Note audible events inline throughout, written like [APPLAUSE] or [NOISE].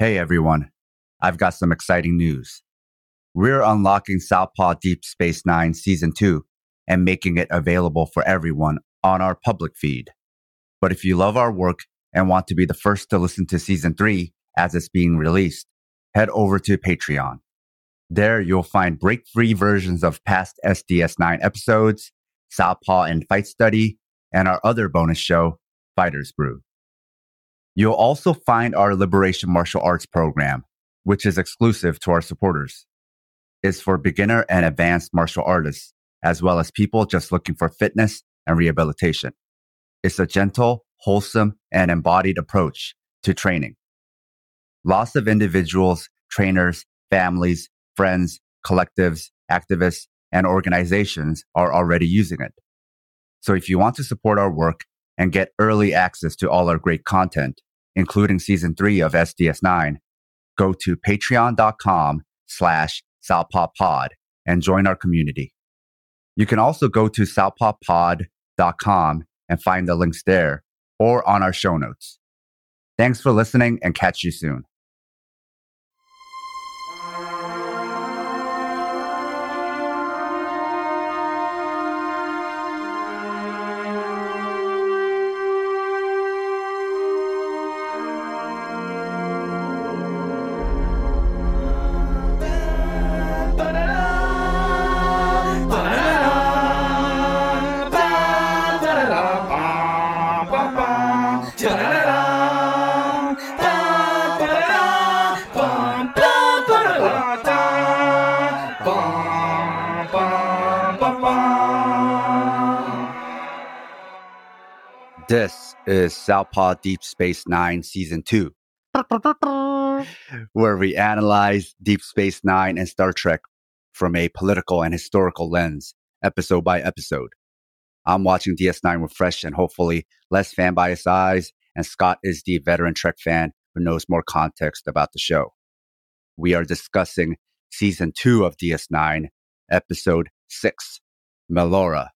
Hey everyone, I've got some exciting news. We're unlocking Southpaw Deep Space Nine Season 2 and making it available for everyone on our public feed. But if you love our work and want to be the first to listen to Season 3 as it's being released, head over to Patreon. There you'll find break free versions of past SDS 9 episodes, Southpaw and Fight Study, and our other bonus show, Fighters Brew. You'll also find our Liberation Martial Arts program, which is exclusive to our supporters. It's for beginner and advanced martial artists, as well as people just looking for fitness and rehabilitation. It's a gentle, wholesome, and embodied approach to training. Lots of individuals, trainers, families, friends, collectives, activists, and organizations are already using it. So if you want to support our work and get early access to all our great content, including season three of SDS9, go to patreon.com slash southpawpod and join our community. You can also go to southpawpod.com and find the links there or on our show notes. Thanks for listening and catch you soon. This is Southpaw Deep Space Nine Season 2, where we analyze Deep Space Nine and Star Trek from a political and historical lens, episode by episode. I'm watching DS9 with fresh and hopefully less fan biased eyes, and Scott is the veteran Trek fan who knows more context about the show. We are discussing Season 2 of DS9, Episode 6, Melora.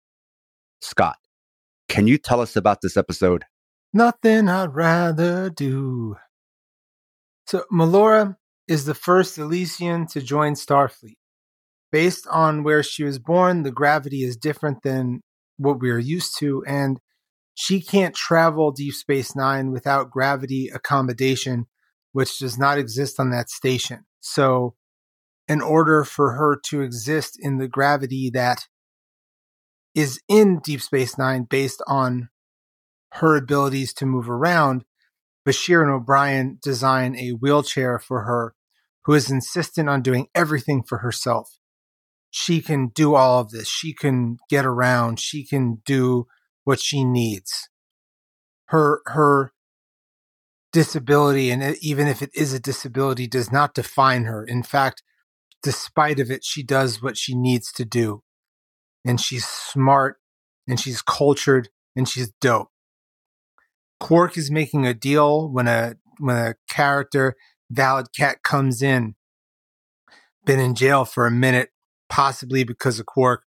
Scott, can you tell us about this episode? Nothing I'd rather do. So, Melora is the first Elaysian to join Starfleet. Based on where she was born, the gravity is different than what we are used to, and she can't travel Deep Space Nine without gravity accommodation, which does not exist on that station. So, in order for her to exist in the gravity that is in Deep Space Nine based on her abilities to move around, Bashir and O'Brien design a wheelchair for her who is insistent on doing everything for herself. She can do all of this. She can get around. She can do what she needs. Her, her disability, and even if it is a disability, does not define her. In fact, despite of it, she does what she needs to do and she's smart and she's cultured and she's dope. Quark is making a deal when a when a character Fallit Kot comes in, been in jail for a minute, possibly because of Quark.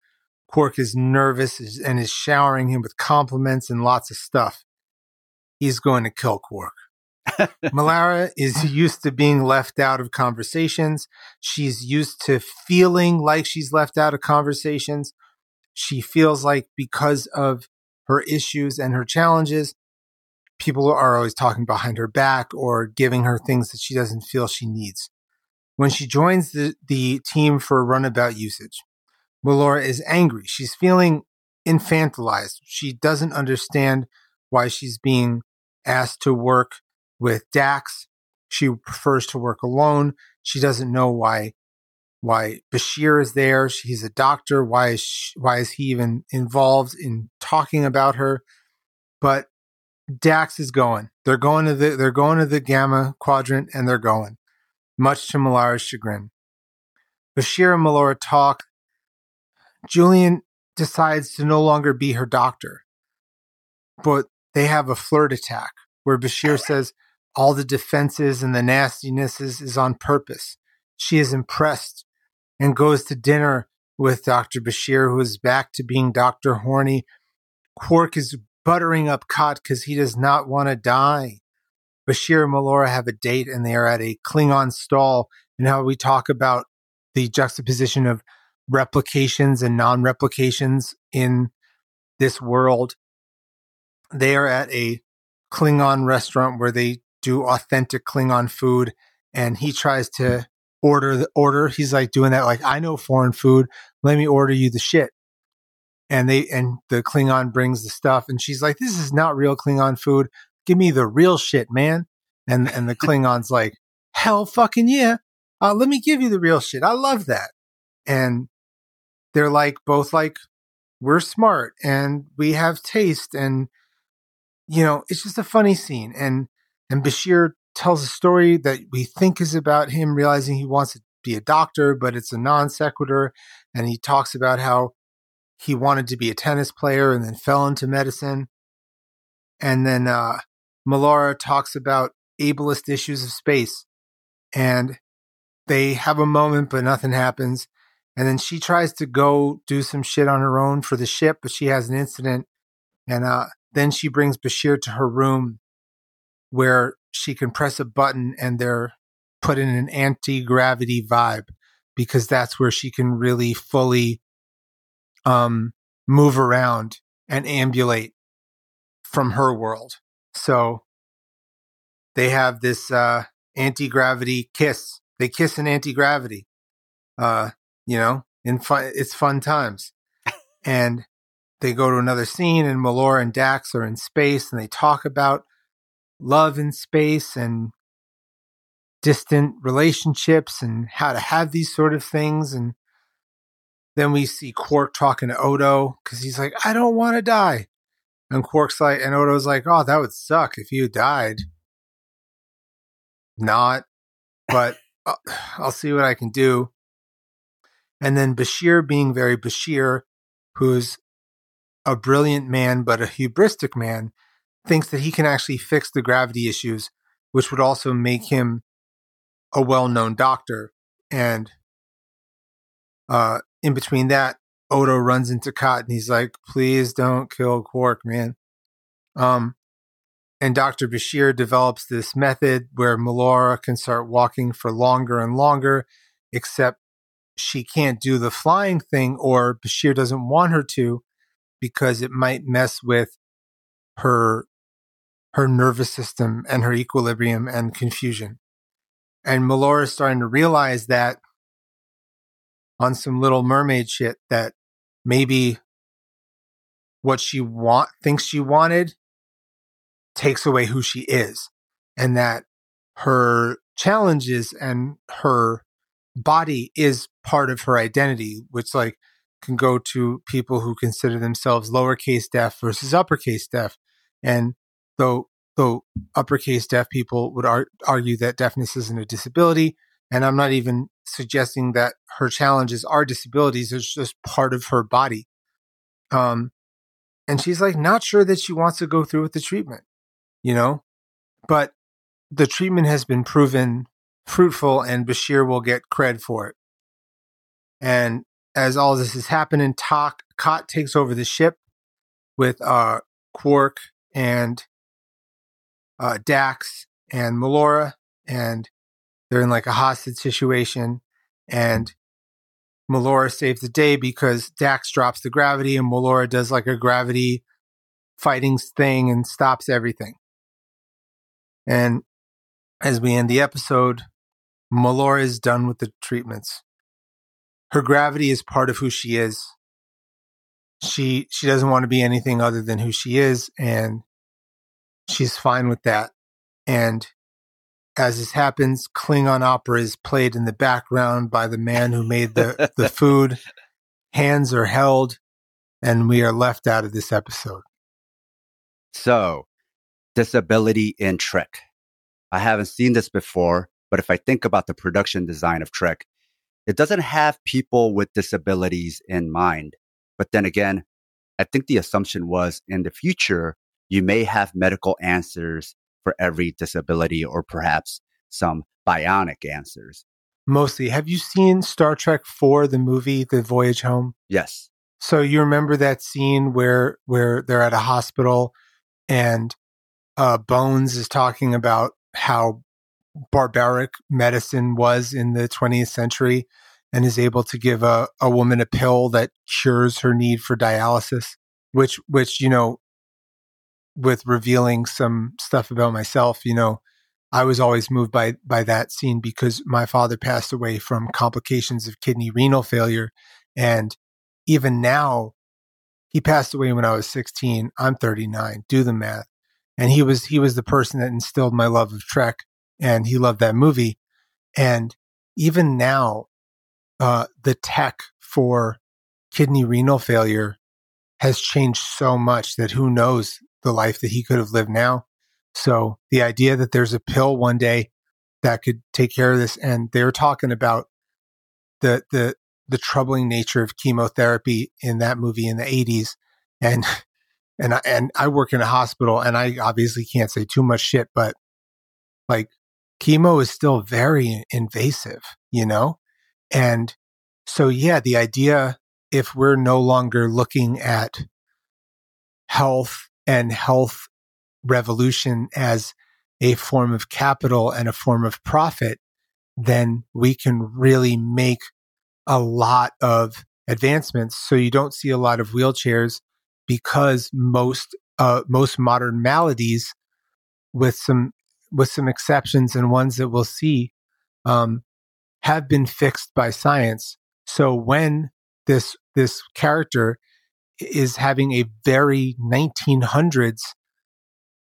Quark is nervous and is showering him with compliments and lots of stuff. He's going to kill Quark. Melora is [LAUGHS] used to being left out of conversations. She's used to feeling like she's left out of conversations she feels like because of her issues and her challenges, people are always talking behind her back or giving her things that she doesn't feel she needs. When she joins the, the team for runabout usage, Melora is angry. She's feeling infantilized. She doesn't understand why she's being asked to work with Dax. She prefers to work alone. She doesn't know why why Bashir is there. He's a doctor. Why is she, why is he even involved in talking about her? But Dax is going. They're going to the they're going to the Gamma Quadrant, and they're going, much to Melora's chagrin. Bashir and Melora talk. Julian decides to no longer be her doctor, but they have a flirt attack where Bashir says all the defenses and the nastiness is, is on purpose. She is impressed and goes to dinner with Dr. Bashir, who is back to being Dr. Horny. Quark is buttering up Kot because he does not want to die. Bashir and Melora have a date and they are at a Klingon stall and how we talk about the juxtaposition of replications and non-replications in this world. They are at a Klingon restaurant where they do authentic Klingon food and he tries to order the order. He's like doing that like I know foreign food. Let me order you the shit. And they and the Klingon brings the stuff and she's like this is not real Klingon food. Give me the real shit, man. And and the [LAUGHS] Klingon's like hell fucking yeah. Uh, let me give you the real shit. I love that. And they're like both like we're smart and we have taste and you know, it's just a funny scene. And and Bashir tells a story that we think is about him realizing he wants to be a doctor, but it's a non sequitur. And he talks about how he wanted to be a tennis player and then fell into medicine. And then uh, Melora talks about ableist issues of space. And they have a moment, but nothing happens. And then she tries to go do some shit on her own for the ship, but she has an incident. And uh, then she brings Bashir to her room where she can press a button and they're put in an anti gravity vibe because that's where she can really fully um, move around and ambulate from her world. So they have this uh, anti gravity kiss. They kiss in anti gravity. Uh, you know, in fun, it's fun times. and they go to another scene, and Melora and Dax are in space, and they talk about love in space and distant relationships and how to have these sort of things. And then we see Quark talking to Odo because he's like, I don't want to die. And Quark's like, and Odo's like, oh, that would suck if you died. Not, but uh, I'll see what I can do. And then Bashir being very Bashir, who's a brilliant man, but a hubristic man, thinks that he can actually fix the gravity issues, which would also make him a well known doctor. And uh, in between that, Odo runs into and he's like, please don't kill Quark, man. Um, and Dr. Bashir develops this method where Melora can start walking for longer and longer, except she can't do the flying thing, or Bashir doesn't want her to because it might mess with her her nervous system and her equilibrium and confusion. And Melora is starting to realize that on some little mermaid shit that maybe what she want thinks she wanted takes away who she is and that her challenges and her body is part of her identity which like can go to people who consider themselves lowercase deaf versus uppercase deaf. And though though uppercase deaf people would ar- argue that deafness isn't a disability and i'm not even suggesting that her challenges are disabilities it's just part of her body. Um and she's like not sure that she wants to go through with the treatment you know? But the treatment has been proven fruitful and bashir will get cred for it. And as all this is happening Tok, Khat takes over the ship with uh quark and uh, Dax and Melora, and they're in like a hostage situation. And Melora saves the day because Dax drops the gravity, and Melora does like a gravity fighting thing and stops everything. And as we end the episode, Melora is done with the treatments. Her gravity is part of who she is. She she doesn't want to be anything other than who she is, and she's fine with that. And as this happens, Klingon opera is played in the background by the man who made the, the [LAUGHS] food. Hands are held, and we are left out of this episode. So, disability in Trek. I haven't seen this before, but if I think about the production design of Trek, it doesn't have people with disabilities in mind. But then again, I think the assumption was in the future, you may have medical answers for every disability or perhaps some bionic answers. Mostly. Have you seen Star Trek 4, the movie, The Voyage Home? Yes. So you remember that scene where where they're at a hospital and uh, Bones is talking about how barbaric medicine was in the 20th century and is able to give a, a woman a pill that cures her need for dialysis, which, which, you know, with revealing some stuff about myself, you know, I was always moved by by that scene because my father passed away from complications of kidney renal failure and even now he passed away when I was 16. I'm 39. Do the math. And he was he was the person that instilled my love of Trek and he loved that movie. And even now uh, the tech for kidney renal failure has changed so much that who knows the life that he could have lived now. So the idea that there's a pill one day that could take care of this, and they were talking about the the the troubling nature of chemotherapy in that movie in the 80s, and [LAUGHS] and I, and I work in a hospital, and I obviously can't say too much shit, but like chemo is still very invasive, you know, and so yeah, the idea if we're no longer looking at health and health revolution as a form of capital and a form of profit, then we can really make a lot of advancements. So you don't see a lot of wheelchairs because most uh, most modern maladies, with some with some exceptions and ones that we'll see, um, have been fixed by science. So when this this character is having a very 1900s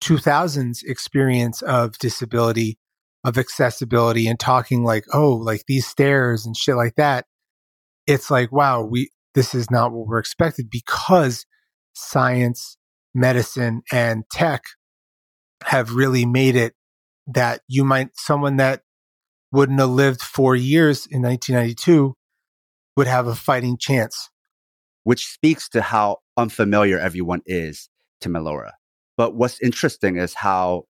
2000s experience of disability, of accessibility, and talking like, oh, like these stairs and shit like that, it's like, wow, we this is not what we're expected because science, medicine, and tech have really made it that you might someone that wouldn't have lived four years in 1992 would have a fighting chance. Which speaks to how unfamiliar everyone is to Melora. But what's interesting is how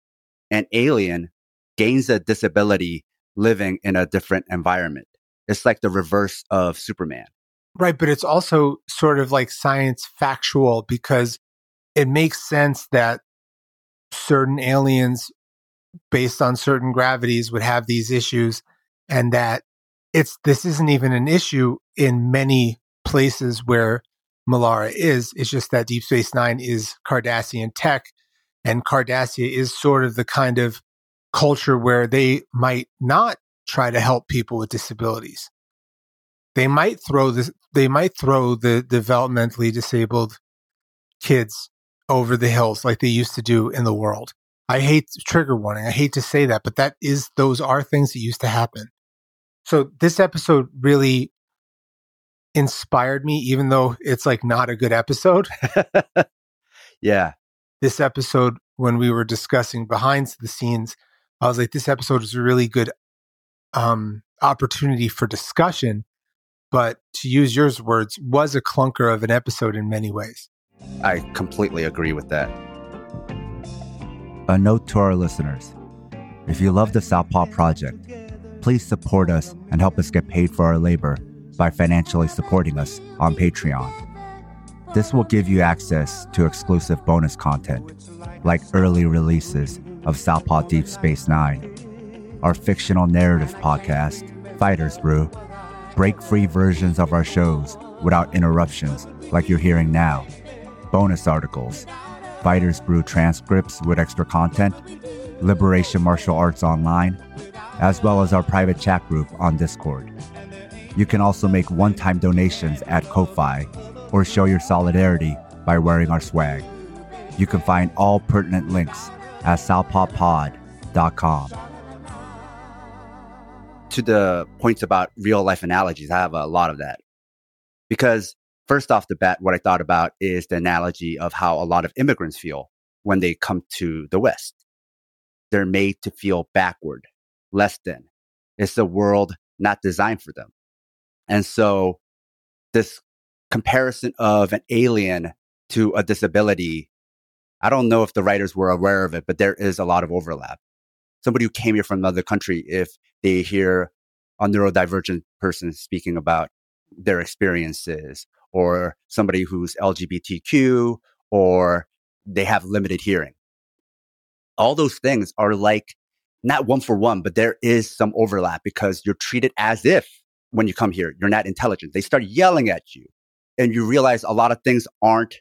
an alien gains a disability living in a different environment. It's like the reverse of Superman. Right. But it's also sort of like science factual because it makes sense that certain aliens, based on certain gravities, would have these issues and that it's this isn't even an issue in many places where Melora is. It's just that Deep Space Nine is Cardassian tech, and Cardassia is sort of the kind of culture where they might not try to help people with disabilities. They might throw this. They might throw the developmentally disabled kids over the hills like they used to do in the world. I hate trigger warning. I hate to say that, but that is those are things that used to happen. So this episode really inspired me, even though it's like not a good episode. [LAUGHS] yeah. This episode, when we were discussing behind the scenes, I was like, this episode is a really good um, opportunity for discussion. But to use your words, was a clunker of an episode in many ways. I completely agree with that. A note to our listeners if you love the Southpaw Project, please support us and help us get paid for our labor by financially supporting us on Patreon. This will give you access to exclusive bonus content, like early releases of Southpaw Deep Space Nine, our fictional narrative podcast, Fighters Brew, break free versions of our shows without interruptions like you're hearing now, bonus articles, Fighters Brew transcripts with extra content, Liberation Martial Arts Online, as well as our private chat group on Discord. You can also make one time donations at Ko-Fi or show your solidarity by wearing our swag. You can find all pertinent links at southpawpod.com. To the points about real life analogies, I have a lot of that. Because first off the bat, what I thought about is the analogy of how a lot of immigrants feel when they come to the West. They're made to feel backward, less than. It's a world not designed for them. And so this comparison of an alien to a disability, I don't know if the writers were aware of it, but there is a lot of overlap. Somebody who came here from another country, if they hear a neurodivergent person speaking about their experiences, or somebody who's LGBTQ, or they have limited hearing, all those things are like not one for one, but there is some overlap because you're treated as if when you come here, you're not intelligent. They start yelling at you and you realize a lot of things aren't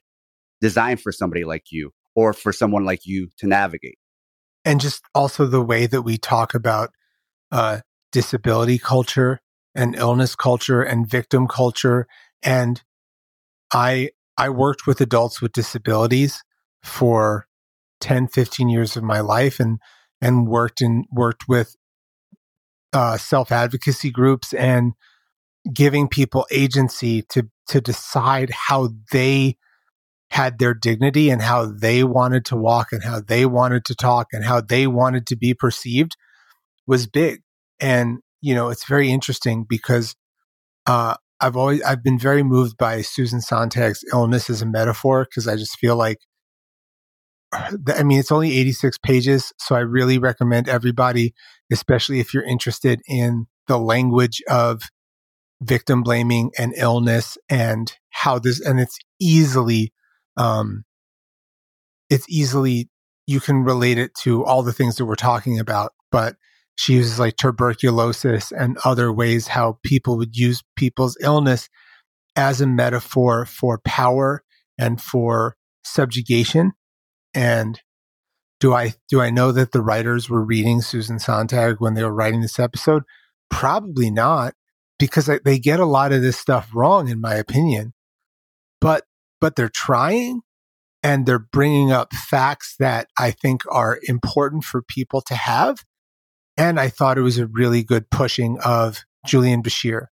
designed for somebody like you or for someone like you to navigate. And just also the way that we talk about uh, disability culture and illness culture and victim culture. And I, I worked with adults with disabilities for 10, 15 years of my life and, and worked in, worked with uh, self advocacy groups and giving people agency to to decide how they had their dignity and how they wanted to walk and how they wanted to talk and how they wanted to be perceived was big. And you know, it's very interesting because uh, I've always I've been very moved by Susan Sontag's illness as a metaphor because I just feel like I mean, it's only 86 pages, so I really recommend everybody, especially if you're interested in the language of victim blaming and illness and how this, and it's easily, um, it's easily, you can relate it to all the things that we're talking about, but she uses like tuberculosis and other ways how people would use people's illness as a metaphor for power and for subjugation and do I do I know that the writers were reading Susan Sontag when they were writing this episode? Probably not, because they get a lot of this stuff wrong, in my opinion. But but they're trying, and they're bringing up facts that I think are important for people to have. And I thought it was a really good pushing of Julian Bashir.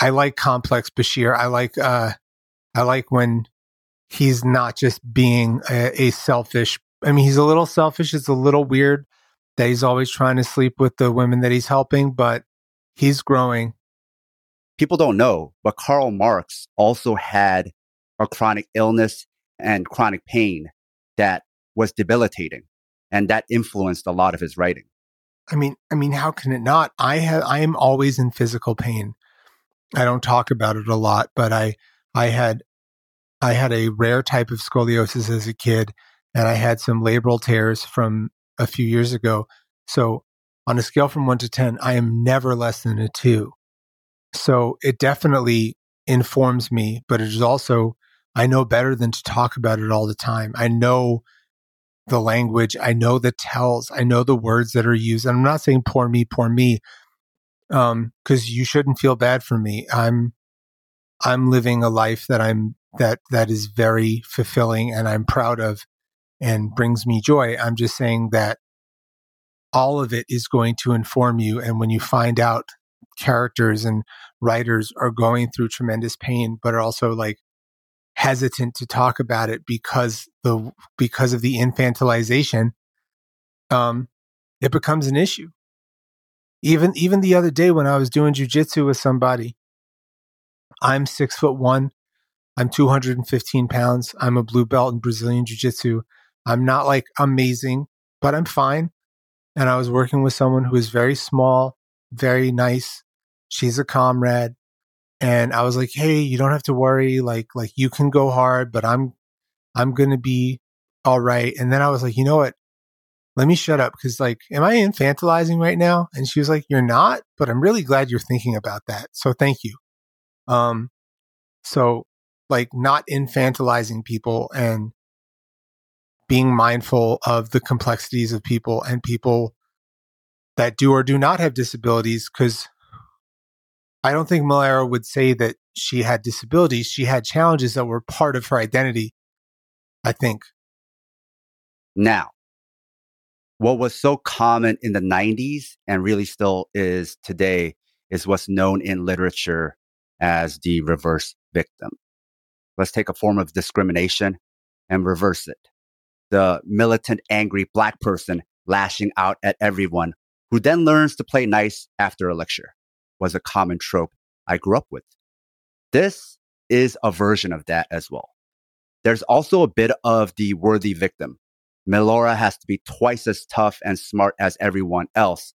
I like complex Bashir. I like uh, I like when he's not just being a, a, selfish. I mean, he's a little selfish. It's a little weird that he's always trying to sleep with the women that he's helping, but he's growing. People don't know, but Karl Marx also had a chronic illness and chronic pain that was debilitating, and that influenced a lot of his writing. I mean, I mean, how can it not? I have, I am always in physical pain. I don't talk about it a lot, but I, I had I had a rare type of scoliosis as a kid, and I had some labral tears from a few years ago. So, on a scale from one to 10, I am never less than a two. So, it definitely informs me, but it is also, I know better than to talk about it all the time. I know the language, I know the tells, I know the words that are used. And I'm not saying poor me, poor me, because um, you shouldn't feel bad for me. I'm, I'm living a life that I'm that that is very fulfilling and I'm proud of and brings me joy. I'm just saying that all of it is going to inform you. And when you find out characters and writers are going through tremendous pain, but are also like hesitant to talk about it because the because of the infantilization, um, it becomes an issue. Even even the other day when I was doing jujitsu with somebody, I'm six foot one. I'm 215 pounds. I'm a blue belt in Brazilian Jiu Jitsu. I'm not like amazing, but I'm fine. And I was working with someone who is very small, very nice. She's a comrade. And I was like, hey, you don't have to worry. Like, like you can go hard, but I'm, I'm going to be all right. And then I was like, you know what? Let me shut up because, like, am I infantilizing right now? And she was like, you're not, but I'm really glad you're thinking about that. So thank you. Um, so like not infantilizing people and being mindful of the complexities of people and people that do or do not have disabilities because I don't think Melora would say that she had disabilities. She had challenges that were part of her identity, I think. Now, what was so common in the 90s and really still is today is what's known in literature as the reverse victim. Let's take a form of discrimination and reverse it. The militant, angry black person lashing out at everyone who then learns to play nice after a lecture was a common trope I grew up with. This is a version of that as well. There's also a bit of the worthy victim. Melora has to be twice as tough and smart as everyone else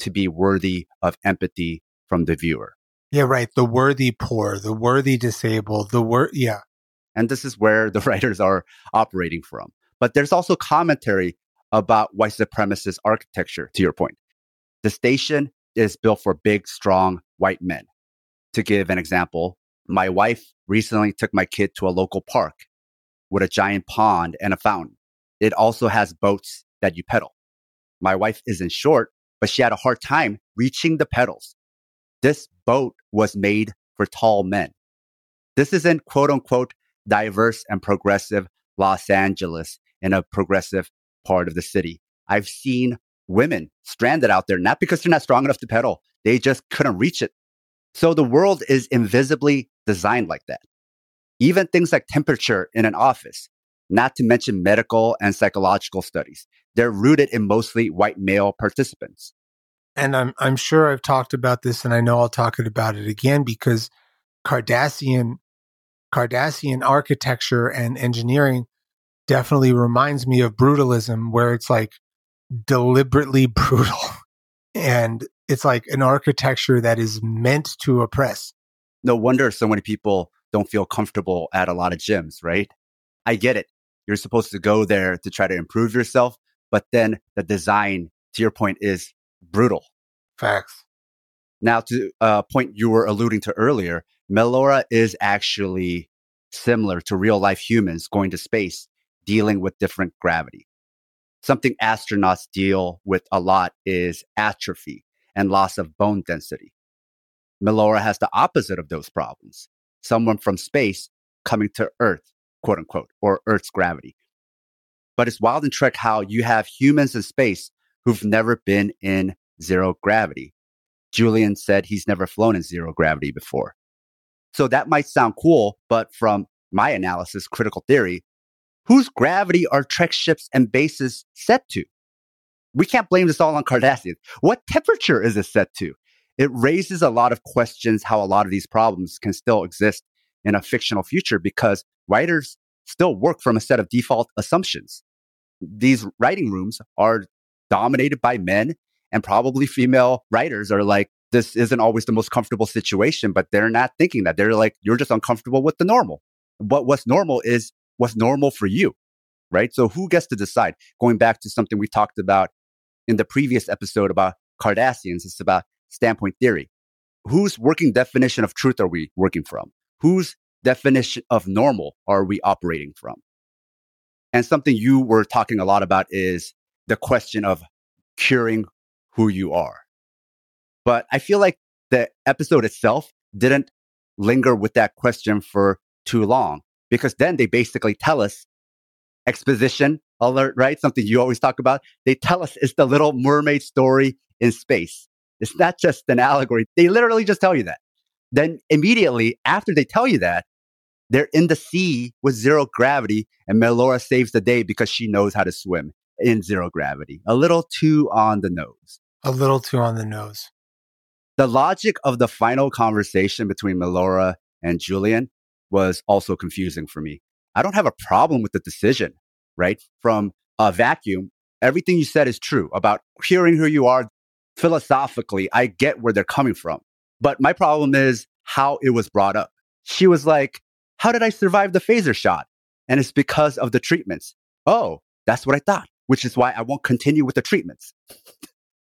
to be worthy of empathy from the viewer. Yeah, right. The worthy poor, the worthy disabled, the wor yeah. And this is where the [LAUGHS] writers are operating from. But there's also commentary about white supremacist architecture, to your point. The station is built for big, strong white men. To give an example, my wife recently took my kid to a local park with a giant pond and a fountain. It also has boats that you pedal. My wife isn't short, but she had a hard time reaching the pedals. This boat was made for tall men. This isn't quote unquote diverse and progressive Los Angeles in a progressive part of the city. I've seen women stranded out there, not because they're not strong enough to pedal. They just couldn't reach it. So the world is invisibly designed like that. Even things like temperature in an office, not to mention medical and psychological studies, they're rooted in mostly white male participants. And I'm I'm sure I've talked about this and I know I'll talk about it again because Cardassian Cardassian architecture and engineering definitely reminds me of brutalism where it's like deliberately [LAUGHS] brutal and it's like an architecture that is meant to oppress. No wonder so many people don't feel comfortable at a lot of gyms, right? I get it. You're supposed to go there to try to improve yourself, but then the design, to your point, is brutal. Facts. Now, to a point you were alluding to earlier, Melora is actually similar to real life humans going to space, dealing with different gravity. Something astronauts deal with a lot is atrophy and loss of bone density. Melora has the opposite of those problems. Someone from space coming to Earth, quote unquote, or Earth's gravity. But it's wild and Trek how you have humans in space who've never been in zero gravity. Julian said he's never flown in zero gravity before. So that might sound cool, but from my analysis, critical theory, whose gravity are Trek ships and bases set to? We can't blame this all on Cardassians. What temperature is it set to? It raises a lot of questions how a lot of these problems can still exist in a fictional future because writers still work from a set of default assumptions. These writing rooms are dominated by men and probably female writers are like, this isn't always the most comfortable situation, but they're not thinking that. They're like, you're just uncomfortable with the normal. But what's normal is what's normal for you, right? So who gets to decide? Going back to something we talked about in the previous episode about Cardassians, it's about standpoint theory. Whose working definition of truth are we working from? Whose definition of normal are we operating from? And something you were talking a lot about is the question of curing who you are. But I feel like the episode itself didn't linger with that question for too long because then they basically tell us exposition alert, right? Something you always talk about. They tell us it's the little mermaid story in space. It's not just an allegory. They literally just tell you that. Then immediately after they tell you that, they're in the sea with zero gravity and Melora saves the day because she knows how to swim in zero gravity. A little too on the nose. A little too on the nose. The logic of the final conversation between Melora and Julian was also confusing for me. I don't have a problem with the decision, right? From a vacuum, everything you said is true about hearing who you are. Philosophically, I get where they're coming from. But my problem is how it was brought up. She was like, How did I survive the phaser shot? And it's because of the treatments. Oh, that's what I thought, which is why I won't continue with the treatments.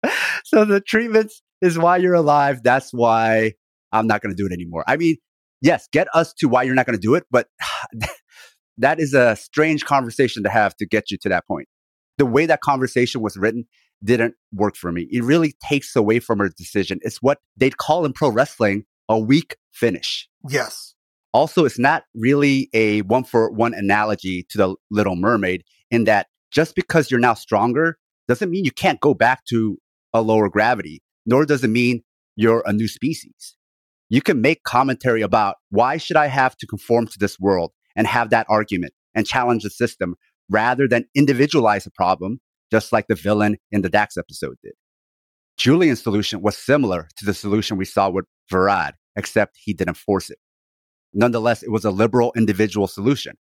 [LAUGHS] so the treatments is why you're alive. That's why I'm not going to do it anymore. I mean, yes, get us to why you're not going to do it, but [SIGHS] that is a strange conversation to have to get you to that point. The way that conversation was written didn't work for me. It really takes away from her decision. It's what they'd call in pro wrestling a weak finish. Yes. Also, it's not really a one for one analogy to the Little Mermaid in that just because you're now stronger doesn't mean you can't go back to a lower gravity, nor does it mean you're a new species you can make commentary about why should I have to conform to this world and have that argument and challenge the system rather than individualize a problem, just like the villain in the Dax episode did. Julian's solution was similar to the solution we saw with Verad, except he didn't force it. Nonetheless, it was a liberal individual solution.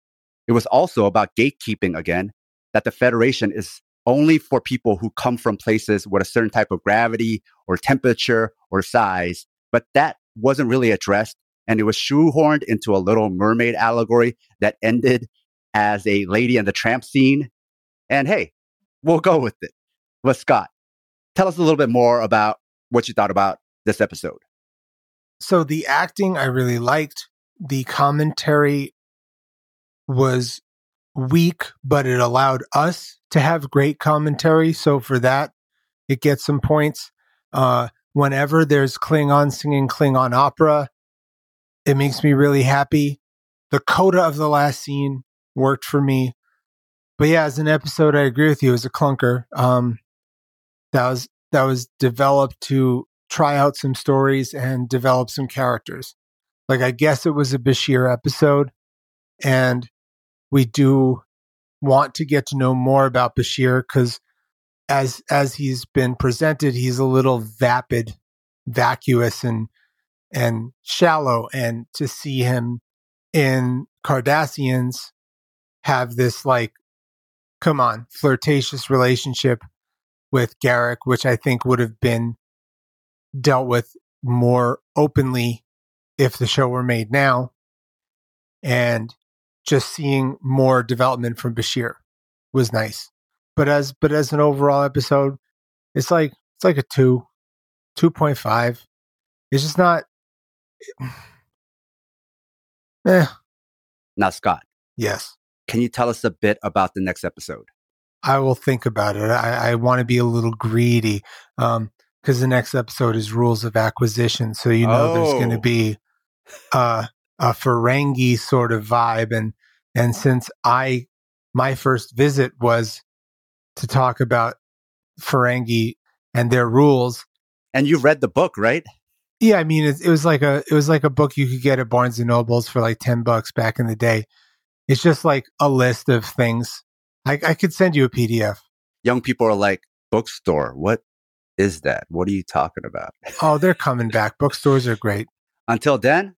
It was also about gatekeeping again, that the Federation is only for people who come from places with a certain type of gravity or temperature or size, but that wasn't really addressed. And it was shoehorned into a little mermaid allegory that ended as a lady and the tramp scene. And hey, we'll go with it. But Scott, tell us a little bit more about what you thought about this episode. So the acting I really liked. The commentary was weak, but it allowed us to have great commentary. So for that, it gets some points. Uh, whenever there's Klingon singing Klingon opera, it makes me really happy. The coda of the last scene worked for me. But yeah, as an episode, I agree with you. It was a clunker. Um, that was that was developed to try out some stories and develop some characters. Like I guess it was a Bashir episode, and we do want to get to know more about Bashir because as as he's been presented, he's a little vapid, vacuous, and and shallow. And to see him in Cardassians have this like, come on, flirtatious relationship with Garak, which I think would have been dealt with more openly if the show were made now. And just seeing more development from Bashir was nice. But as but as an overall episode, it's like it's like a two, two point five. It's just not. [SIGHS] Eh. Now, Scott. Yes. Can you tell us a bit about the next episode? I will think about it. I, I want to be a little greedy because um, the next episode is rules of acquisition. So you know oh. there's going to be uh, a Ferengi sort of vibe, and and since I my first visit was to talk about Ferengi and their rules, and you read the book, right? Yeah, I mean it, it was like a it was like a book you could get at Barnes and Nobles for like ten bucks back in the day. It's just like a list of things. I, I could send you a PDF. Young people are like, bookstore. What is that? What are you talking about? oh, they're coming [LAUGHS] back. Bookstores are great. Until then.